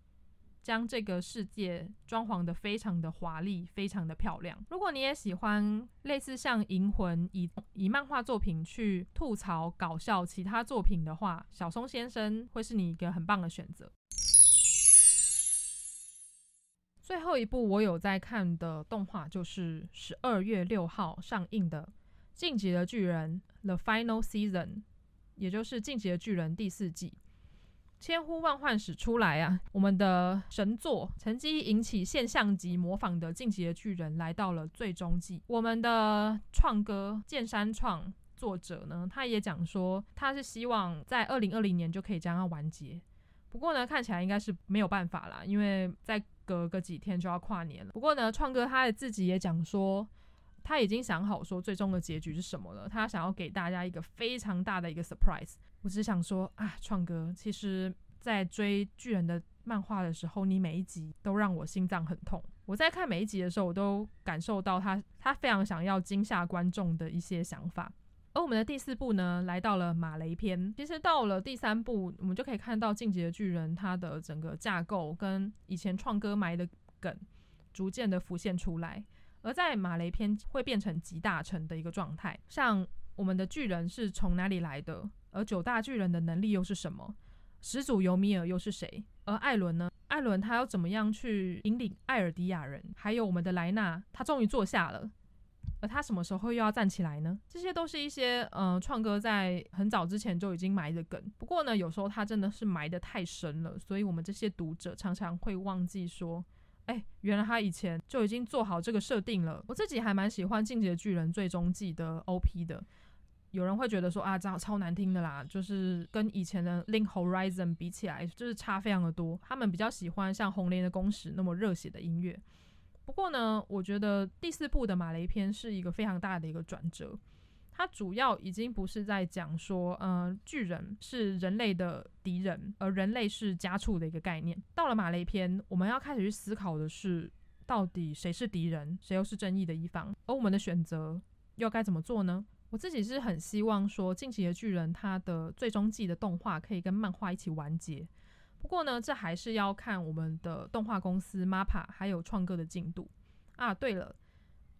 将这个世界装潢得非常的华丽，非常的漂亮。如果你也喜欢类似像《银魂》以以漫画作品去吐槽搞笑其他作品的话，小松先生会是你一个很棒的选择。最后一部我有在看的动画就是十二月六号上映的。进击的巨人 The Final Season，也就是进击的巨人第四季，千呼万唤始出来啊！我们的神作，曾经引起现象级模仿的进击的巨人来到了最终季。我们的创哥剑山创作者呢，他也讲说，他是希望在二零二零年就可以将它完结。不过呢，看起来应该是没有办法啦，因为再隔个几天就要跨年了。不过呢，创哥他自己也讲说。他已经想好说最终的结局是什么了。他想要给大家一个非常大的一个 surprise。我只想说啊，创哥，其实，在追巨人的漫画的时候，你每一集都让我心脏很痛。我在看每一集的时候，我都感受到他他非常想要惊吓观众的一些想法。而我们的第四部呢，来到了马雷篇。其实到了第三部，我们就可以看到进击的巨人它的整个架构跟以前创哥埋的梗，逐渐的浮现出来。而在马雷篇会变成集大成的一个状态，像我们的巨人是从哪里来的，而九大巨人的能力又是什么？始祖尤米尔又是谁？而艾伦呢？艾伦他要怎么样去引领艾尔迪亚人？还有我们的莱纳，他终于坐下了，而他什么时候又要站起来呢？这些都是一些呃创哥在很早之前就已经埋的梗。不过呢，有时候他真的是埋得太深了，所以我们这些读者常常会忘记说。哎、原来他以前就已经做好这个设定了。我自己还蛮喜欢《进击的巨人》最终季的 OP 的。有人会觉得说啊，这样超难听的啦，就是跟以前的《Link Horizon》比起来，就是差非常的多。他们比较喜欢像《红莲的攻势》那么热血的音乐。不过呢，我觉得第四部的马雷篇是一个非常大的一个转折。它主要已经不是在讲说，呃，巨人是人类的敌人，而人类是家畜的一个概念。到了马雷篇，我们要开始去思考的是，到底谁是敌人，谁又是正义的一方，而我们的选择又该怎么做呢？我自己是很希望说，进击的巨人它的最终季的动画可以跟漫画一起完结。不过呢，这还是要看我们的动画公司 MAPPA 还有创哥的进度啊。对了，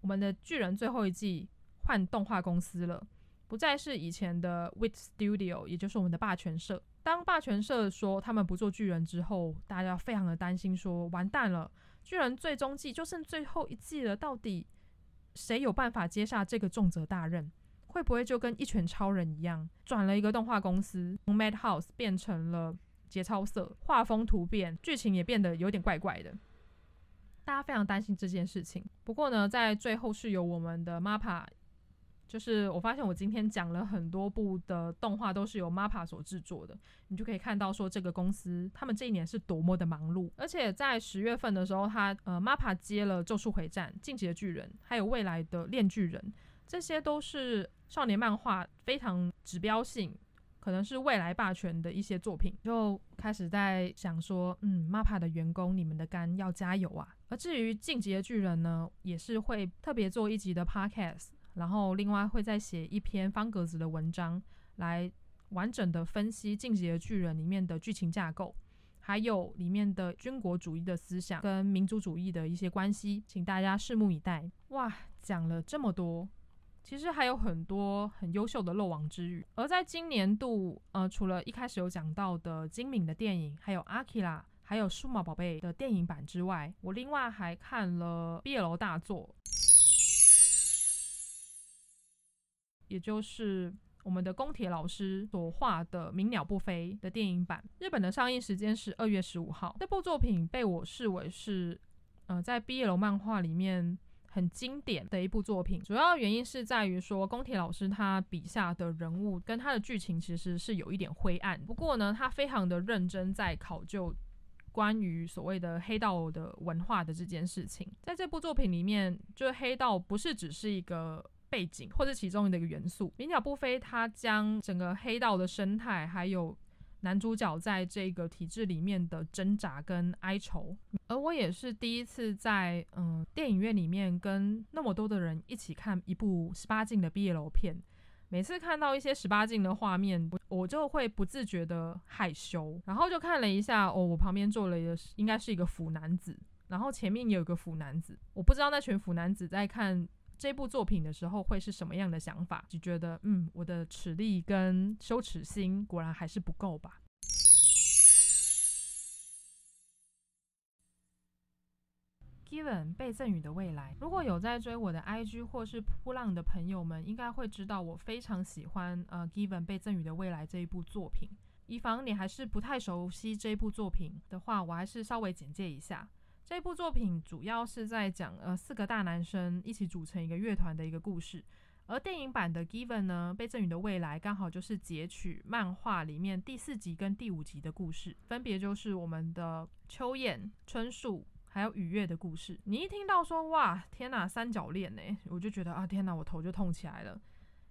我们的巨人最后一季换动画公司了，不再是以前的 WIT Studio，也就是我们的霸权社。当霸权社说他们不做巨人之后，大家非常的担心，说完蛋了，巨人最终季就剩最后一季了，到底谁有办法接下这个重责大任？会不会就跟一拳超人一样，转了一个动画公司，从 Madhouse 变成了节操色，画风突变，剧情也变得有点怪怪的。大家非常担心这件事情。不过呢，在最后是由我们的 MAPA。就是我发现我今天讲了很多部的动画都是由 MAPPA 所制作的，你就可以看到说这个公司他们这一年是多么的忙碌。而且在十月份的时候，他呃 MAPPA 接了《咒术回战》、《进击的巨人》，还有未来的《链巨人》，这些都是少年漫画非常指标性，可能是未来霸权的一些作品，就开始在想说，嗯，MAPPA 的员工，你们的肝要加油啊。而至于《进击的巨人》呢，也是会特别做一集的 Podcast。然后，另外会再写一篇方格子的文章，来完整的分析《进击的巨人》里面的剧情架构，还有里面的军国主义的思想跟民族主义的一些关系，请大家拭目以待。哇，讲了这么多，其实还有很多很优秀的漏网之鱼。而在今年度，呃，除了一开始有讲到的精明的电影，还有阿基拉，还有数码宝贝的电影版之外，我另外还看了 BL 大作。也就是我们的宫铁老师所画的《鸣鸟不飞》的电影版，日本的上映时间是二月十五号。这部作品被我视为是，呃，在 BL 漫画里面很经典的一部作品。主要原因是在于说，宫铁老师他笔下的人物跟他的剧情其实是有一点灰暗。不过呢，他非常的认真在考究关于所谓的黑道的文化的这件事情。在这部作品里面，就黑道不是只是一个。背景或者其中的一个元素，鸣鸟不飞，它将整个黑道的生态，还有男主角在这个体制里面的挣扎跟哀愁。而我也是第一次在嗯电影院里面跟那么多的人一起看一部十八禁的毕业楼片，每次看到一些十八禁的画面，我就会不自觉的害羞，然后就看了一下，哦，我旁边坐了一个应该是一个腐男子，然后前面也有个腐男子，我不知道那群腐男子在看。这部作品的时候会是什么样的想法？就觉得，嗯，我的耻力跟羞耻心果然还是不够吧。Given 被赠予的未来，如果有在追我的 IG 或是扑浪的朋友们，应该会知道我非常喜欢呃 Given 被赠予的未来这一部作品。以防你还是不太熟悉这部作品的话，我还是稍微简介一下。这部作品主要是在讲呃四个大男生一起组成一个乐团的一个故事，而电影版的《Given》呢，被赠予的未来刚好就是截取漫画里面第四集跟第五集的故事，分别就是我们的秋雁、春树还有雨月的故事。你一听到说哇天呐三角恋呢，我就觉得啊天呐我头就痛起来了，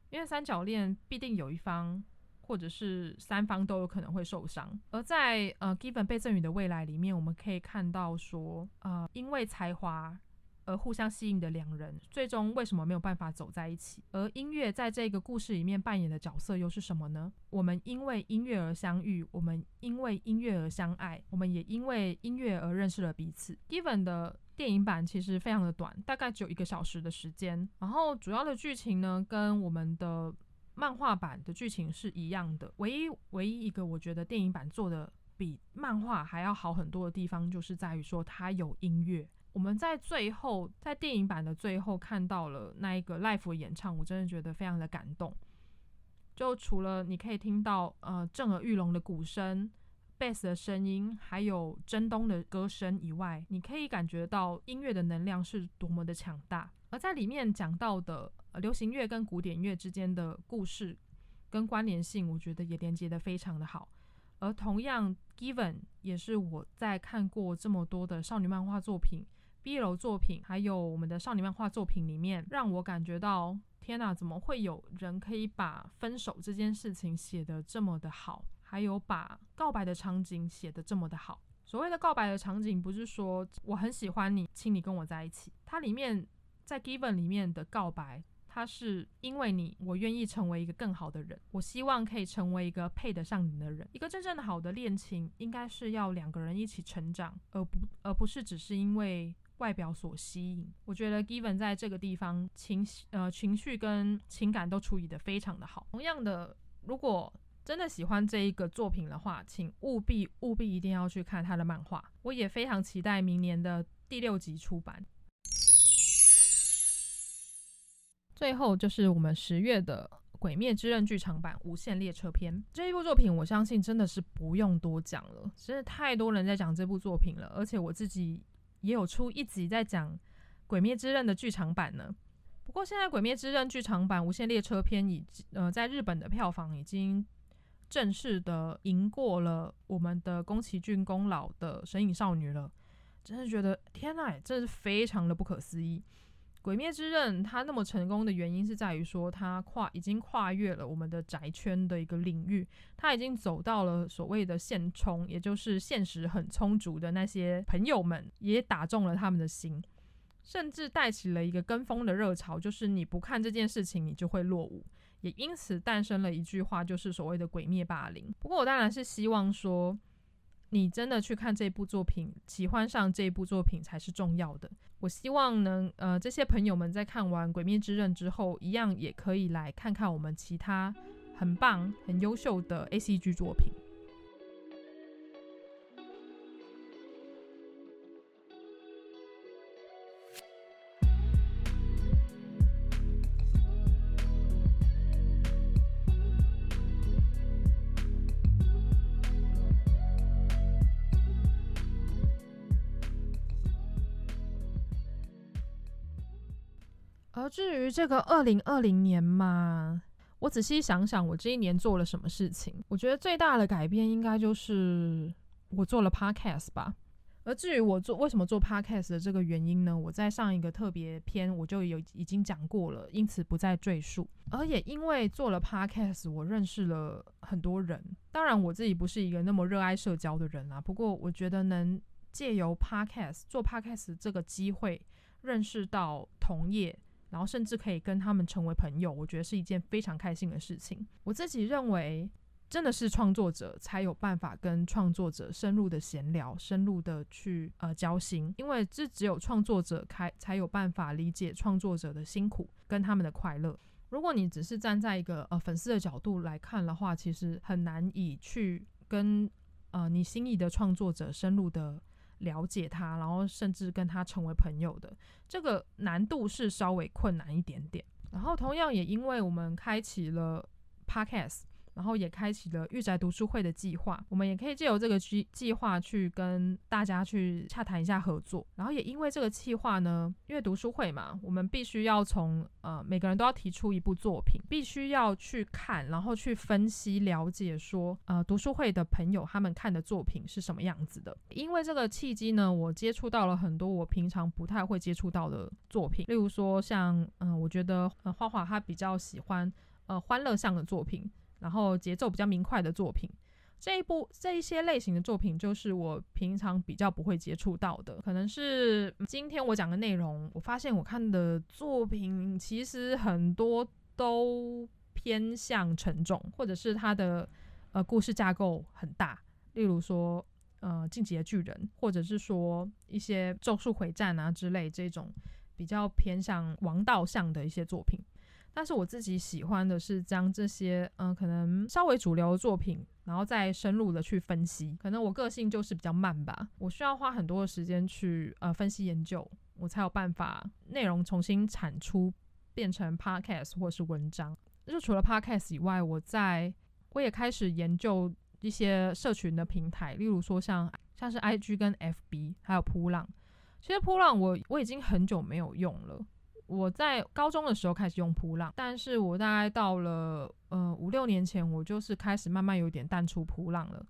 因为三角恋必定有一方。或者是三方都有可能会受伤，而在呃《Given 被赠予的未来》里面，我们可以看到说，呃，因为才华而互相吸引的两人，最终为什么没有办法走在一起？而音乐在这个故事里面扮演的角色又是什么呢？我们因为音乐而相遇，我们因为音乐而相爱，我们也因为音乐而认识了彼此。Given 的电影版其实非常的短，大概只有一个小时的时间，然后主要的剧情呢，跟我们的漫画版的剧情是一样的，唯一唯一一个我觉得电影版做的比漫画还要好很多的地方，就是在于说它有音乐。我们在最后，在电影版的最后看到了那一个 l i f e 演唱，我真的觉得非常的感动。就除了你可以听到呃震耳欲聋的鼓声、贝斯的声音，还有真东的歌声以外，你可以感觉到音乐的能量是多么的强大。而在里面讲到的。流行乐跟古典乐之间的故事跟关联性，我觉得也连接得非常的好。而同样，Given 也是我在看过这么多的少女漫画作品、B 楼作品，还有我们的少女漫画作品里面，让我感觉到，天哪，怎么会有人可以把分手这件事情写得这么的好，还有把告白的场景写得这么的好。所谓的告白的场景，不是说我很喜欢你，请你跟我在一起。它里面在 Given 里面的告白。它是因为你，我愿意成为一个更好的人。我希望可以成为一个配得上你的人。一个真正的好的恋情，应该是要两个人一起成长，而不而不是只是因为外表所吸引。我觉得 Given 在这个地方情呃情绪跟情感都处理得非常的好。同样的，如果真的喜欢这一个作品的话，请务必务必一定要去看他的漫画。我也非常期待明年的第六集出版。最后就是我们十月的《鬼灭之刃》剧场版《无限列车篇》这一部作品，我相信真的是不用多讲了，真的太多人在讲这部作品了，而且我自己也有出一集在讲《鬼灭之刃》的剧场版呢。不过现在《鬼灭之刃》剧场版《无限列车篇》已经呃在日本的票房已经正式的赢过了我们的宫崎骏功劳的《神隐少女》了，真的觉得天呐，真是非常的不可思议。《鬼灭之刃》它那么成功的原因是在于说，它跨已经跨越了我们的宅圈的一个领域，它已经走到了所谓的现充，也就是现实很充足的那些朋友们，也打中了他们的心，甚至带起了一个跟风的热潮，就是你不看这件事情，你就会落伍，也因此诞生了一句话，就是所谓的“鬼灭霸凌”。不过我当然是希望说。你真的去看这部作品，喜欢上这部作品才是重要的。我希望能，呃，这些朋友们在看完《鬼灭之刃》之后，一样也可以来看看我们其他很棒、很优秀的 ACG 作品。至于这个二零二零年嘛，我仔细想想，我这一年做了什么事情？我觉得最大的改变应该就是我做了 podcast 吧。而至于我做为什么做 podcast 的这个原因呢？我在上一个特别篇我就有已经讲过了，因此不再赘述。而也因为做了 podcast，我认识了很多人。当然，我自己不是一个那么热爱社交的人啦。不过，我觉得能借由 podcast 做 podcast 这个机会，认识到同业。然后甚至可以跟他们成为朋友，我觉得是一件非常开心的事情。我自己认为，真的是创作者才有办法跟创作者深入的闲聊，深入的去呃交心，因为这只有创作者开才有办法理解创作者的辛苦跟他们的快乐。如果你只是站在一个呃粉丝的角度来看的话，其实很难以去跟呃你心仪的创作者深入的。了解他，然后甚至跟他成为朋友的这个难度是稍微困难一点点。然后同样也因为我们开启了 Podcast。然后也开启了御宅读书会的计划，我们也可以借由这个计计划去跟大家去洽谈一下合作。然后也因为这个计划呢，因为读书会嘛，我们必须要从呃每个人都要提出一部作品，必须要去看，然后去分析了解说呃读书会的朋友他们看的作品是什么样子的。因为这个契机呢，我接触到了很多我平常不太会接触到的作品，例如说像嗯、我觉得呃花花他比较喜欢呃欢乐向的作品。然后节奏比较明快的作品，这一部这一些类型的作品，就是我平常比较不会接触到的。可能是今天我讲的内容，我发现我看的作品其实很多都偏向沉重，或者是它的呃故事架构很大，例如说呃进击的巨人，或者是说一些咒术回战啊之类这种比较偏向王道向的一些作品。但是我自己喜欢的是将这些嗯、可能稍微主流的作品，然后再深入的去分析。可能我个性就是比较慢吧，我需要花很多的时间去呃分析研究，我才有办法内容重新产出，变成 podcast 或是文章。就除了 podcast 以外，我在我也开始研究一些社群的平台，例如说像像是 IG 跟 FB，还有噗浪。其实噗浪我我已经很久没有用了。我在高中的时候开始用噗浪，但是我大概到了呃五六年前，我就是开始慢慢有点淡出噗浪了，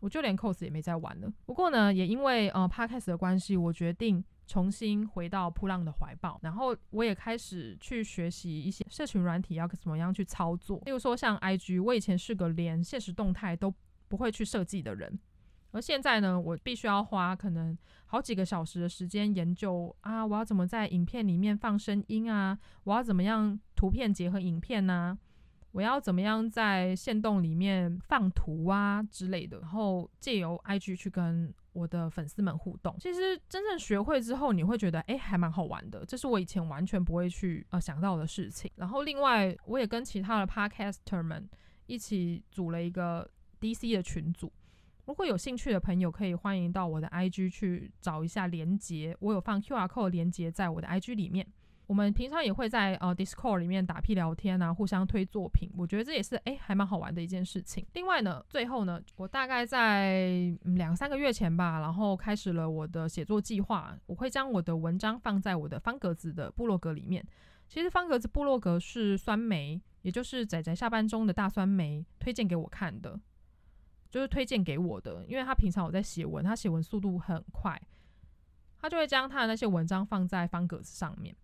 我就连 cos 也没再玩了。不过呢，也因为呃 podcast 的关系，我决定重新回到噗浪的怀抱，然后我也开始去学习一些社群软体要怎么样去操作，例如说像 IG，我以前是个连现实动态都不会去设计的人。而现在呢，我必须要花可能好几个小时的时间研究啊，我要怎么在影片里面放声音啊，我要怎么样图片结合影片呢、我要怎么样在线动里面放图啊之类的，然后借由 IG 去跟我的粉丝们互动。其实真正学会之后，你会觉得哎，还蛮好玩的。这是我以前完全不会去呃想到的事情。然后另外，我也跟其他的 Podcaster 们一起组了一个 DC 的群组。如果有兴趣的朋友，可以欢迎到我的 IG 去找一下连结。我有放 QR code 连接在我的 IG 里面。我们平常也会在呃 Discord 里面打屁聊天啊，互相推作品，我觉得这也是诶还蛮好玩的一件事情。另外呢，最后呢，我大概在两三个月前吧，然后开始了我的写作计划。我会将我的文章放在我的方格子的部落格里面。其实方格子部落格是酸梅，也就是仔仔下班中的大酸梅推荐给我看的，就是推荐给我的，因为他平常有在写文，他写文速度很快，他就会将他的那些文章放在方格子上面。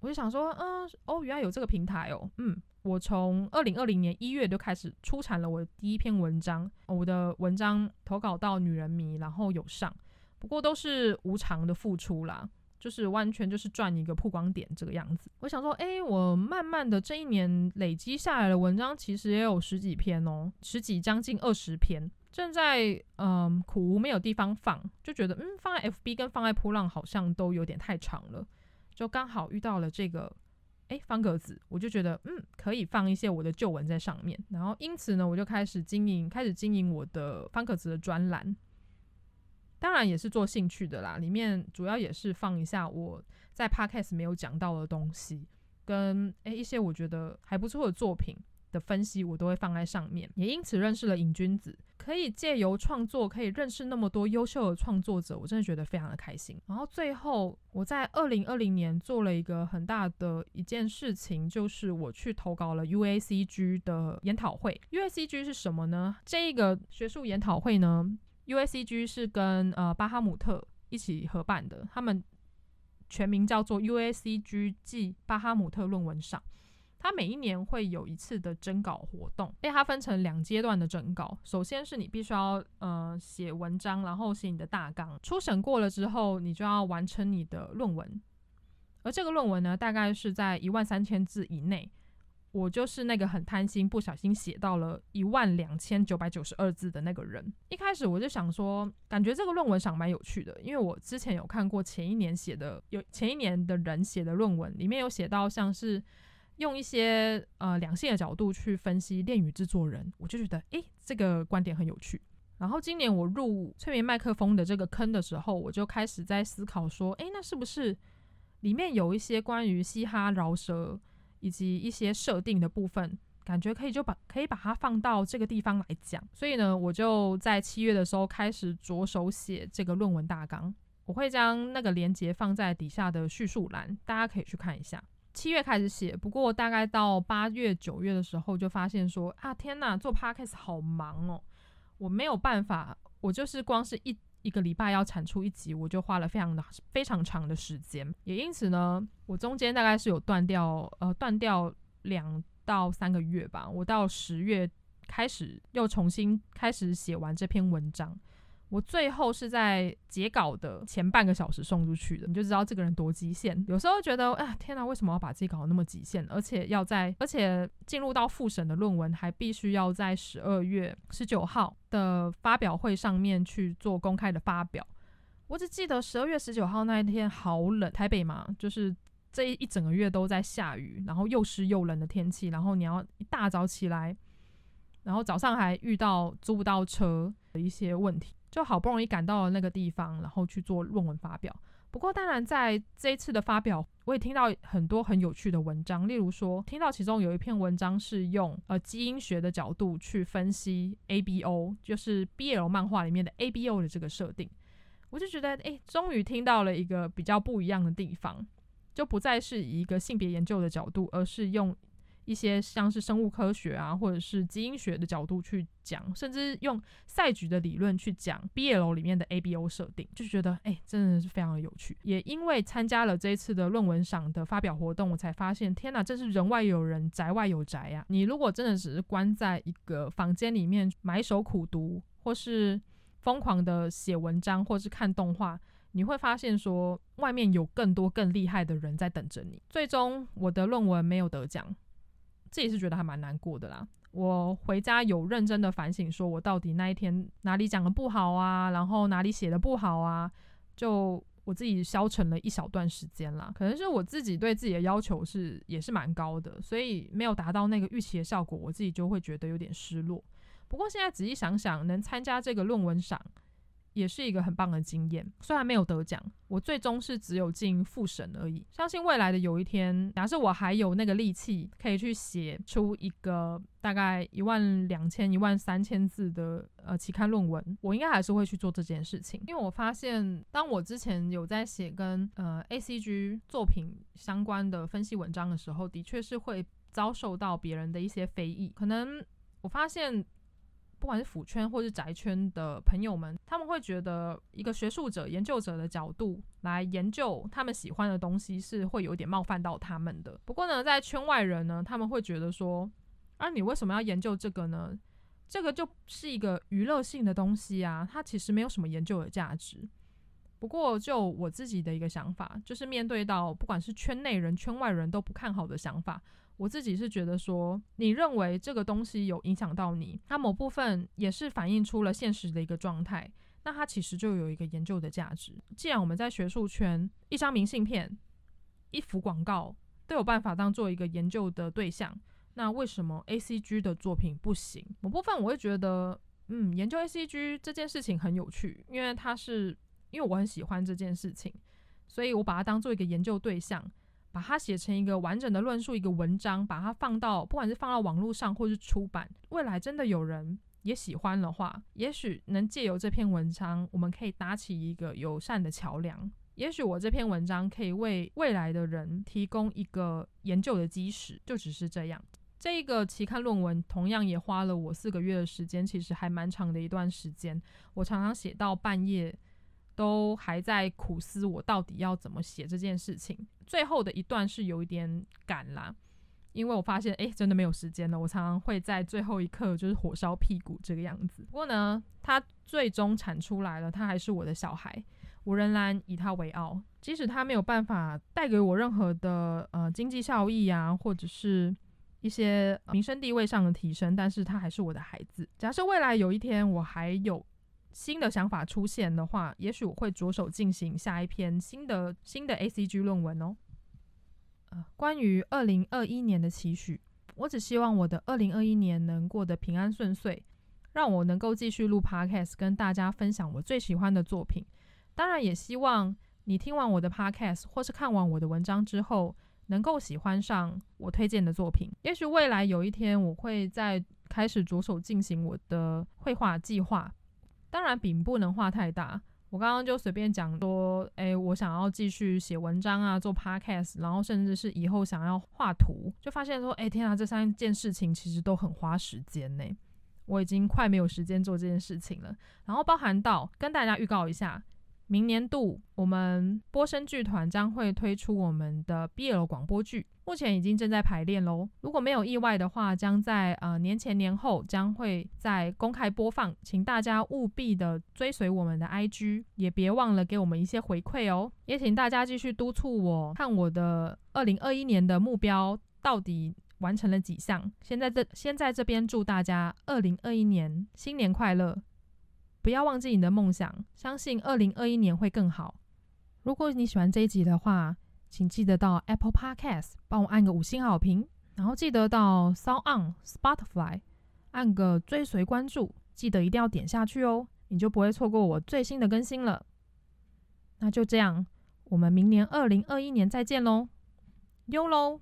我就想说，嗯，哦，原来有这个平台哦，嗯，我从二零二零年一月就开始出产了我的第一篇文章，我的文章投稿到女人迷，然后有上，不过都是无偿的付出啦，就是完全就是赚一个曝光点这个样子。我想说，诶，我慢慢的这一年累积下来的文章其实也有十几篇哦，十几将近二十篇，正在嗯苦无没有地方放，就觉得嗯放在 FB 跟放在噗浪好像都有点太长了。就刚好遇到了这个，诶，方格子，我就觉得，嗯，可以放一些我的旧文在上面。然后因此呢，我就开始经营，开始经营我的方格子的专栏。当然也是做兴趣的啦，里面主要也是放一下我在 Podcast 没有讲到的东西，跟诶一些我觉得还不错的作品的分析，我都会放在上面。也因此认识了瘾君子。可以借由创作，可以认识那么多优秀的创作者，我真的觉得非常的开心。然后最后，我在二零二零年做了一个很大的一件事情，就是我去投稿了 UACG 的研讨会。UACG 是什么呢？这一个学术研讨会呢，UACG 是跟呃巴哈姆特一起合办的，他们全名叫做 UACG 暨巴哈姆特论文赏。它每一年会有一次的征稿活动，因为它分成两阶段的征稿。首先是你必须要呃写文章，然后写你的大纲，初审过了之后，你就要完成你的论文。而这个论文呢，大概是在一万三千字以内。我就是那个很贪心，不小心写到了一万两千九百九十二字的那个人。一开始我就想说，感觉这个论文想蛮有趣的，因为我之前有看过前一年写的，有前一年的人写的论文，里面有写到像是。用一些呃两性的角度去分析《恋与制作人》，我就觉得诶，这个观点很有趣。然后今年我入催眠麦克风的这个坑的时候，我就开始在思考说，诶，那是不是里面有一些关于嘻哈饶舌以及一些设定的部分，感觉可以就把可以把它放到这个地方来讲。所以呢，我就在七月的时候开始着手写这个论文大纲，我会将那个连接放在底下的叙述栏，大家可以去看一下。七月开始写，不过大概到八月、九月的时候，就发现说啊，天呐，做 podcast 好忙哦，我没有办法，我就是光是一一个礼拜要产出一集，我就花了非常的非常长的时间，也因此呢，我中间大概是有断掉，呃，断掉两到三个月吧，我到十月开始又重新开始写完这篇文章。我最后是在截稿的前半个小时送出去的，你就知道这个人多极限。有时候觉得，啊，天哪，为什么要把自己搞得那么极限？而且要在，而且进入到复审的论文，还必须要在十二月十九号的发表会上面去做公开的发表。我只记得十二月十九号那一天好冷，台北嘛，就是这一整个月都在下雨，然后又湿又冷的天气，然后你要一大早起来，然后早上还遇到租不到车的一些问题。就好不容易赶到了那个地方，然后去做论文发表。不过，当然在这一次的发表，我也听到很多很有趣的文章。例如说，听到其中有一篇文章是用呃基因学的角度去分析 ABO，就是 BL 漫画里面的 ABO 的这个设定。我就觉得，诶，终于听到了一个比较不一样的地方，就不再是一个性别研究的角度，而是用。一些像是生物科学啊，或者是基因学的角度去讲，甚至用赛局的理论去讲 BL 里面的 ABO 设定，就觉得哎、真的是非常的有趣。也因为参加了这一次的论文赏的发表活动，我才发现，天哪，真是人外有人，宅外有宅呀、你如果真的只是关在一个房间里面埋首苦读，或是疯狂的写文章，或是看动画，你会发现说外面有更多更厉害的人在等着你。最终我的论文没有得奖，自己是觉得还蛮难过的啦。我回家有认真的反省，说我到底那一天哪里讲的不好啊，然后哪里写的不好啊，就我自己消沉了一小段时间啦。可能是我自己对自己的要求是也是蛮高的，所以没有达到那个预期的效果，我自己就会觉得有点失落。不过现在仔细想想，能参加这个论文赏。也是一个很棒的经验，虽然没有得奖，我最终是只有进复审而已。相信未来的有一天，假设我还有那个力气，可以去写出一个大概一万两千、一万三千字的呃期刊论文，我应该还是会去做这件事情。因为我发现，当我之前有在写跟呃 ACG 作品相关的分析文章的时候，的确是会遭受到别人的一些非议。可能我发现。不管是腐圈或是宅圈的朋友们，他们会觉得一个学术者、研究者的角度来研究他们喜欢的东西是会有点冒犯到他们的。不过呢，在圈外人呢，他们会觉得说：“啊，你为什么要研究这个呢？这个就是一个娱乐性的东西啊，它其实没有什么研究的价值。”不过，就我自己的一个想法，就是面对到不管是圈内人、圈外人都不看好的想法。我自己是觉得说，你认为这个东西有影响到你，它某部分也是反映出了现实的一个状态，那它其实就有一个研究的价值。既然我们在学术圈，一张明信片、一幅广告都有办法当做一个研究的对象，那为什么 ACG 的作品不行？某部分我会觉得，嗯，研究 ACG 这件事情很有趣，因为它是因为我很喜欢这件事情，所以我把它当做一个研究对象。把它写成一个完整的论述，一个文章，把它放到不管是放到网络上或是出版，未来真的有人也喜欢的话，也许能借由这篇文章，我们可以搭起一个友善的桥梁。也许我这篇文章可以为未来的人提供一个研究的基石，就只是这样。这个期刊论文同样也花了我四个月的时间，其实还蛮长的一段时间。我常常写到半夜。都还在苦思，我到底要怎么写这件事情。最后的一段是有一点赶啦，因为我发现，诶，真的没有时间了。我常常会在最后一刻就是火烧屁股这个样子。不过呢，它最终产出来了，它还是我的小孩，我仍然以他为傲。即使他没有办法带给我任何的呃经济效益啊，或者是一些名声地位上的提升，但是他还是我的孩子。假设未来有一天我还有。新的想法出现的话，也许我会着手进行下一篇新的新的 ACG 论文哦。呃，关于二零二一年的期许，我只希望我的二零二一年能过得平安顺遂，让我能够继续录 Podcast，跟大家分享我最喜欢的作品。当然，也希望你听完我的 Podcast 或是看完我的文章之后，能够喜欢上我推荐的作品。也许未来有一天，我会再开始着手进行我的绘画计划。当然饼不能画太大。我刚刚就随便讲说，哎，我想要继续写文章啊，做 podcast，然后甚至是以后想要画图，就发现说，哎，天啊，这三件事情其实都很花时间呢。我已经快没有时间做这件事情了。然后包含到跟大家预告一下。明年度，我们波声剧团将会推出我们的 BL 广播剧，目前已经正在排练喽。如果没有意外的话，将在呃年前年后将会在公开播放，请大家务必的追随我们的 IG，也别忘了给我们一些回馈哦。也请大家继续督促我，看我的二零二一年的目标到底完成了几项。现在这先在这边祝大家二零二一年新年快乐。不要忘记你的梦想，相信二零二一年会更好。如果你喜欢这一集的话，请记得到 Apple Podcast 帮我按个五星好评，然后记得到 SoundOn Spotify 按个追随关注，记得一定要点下去哦，你就不会错过我最新的更新了。那就这样，我们明年二零二一年再见喽，哟喽。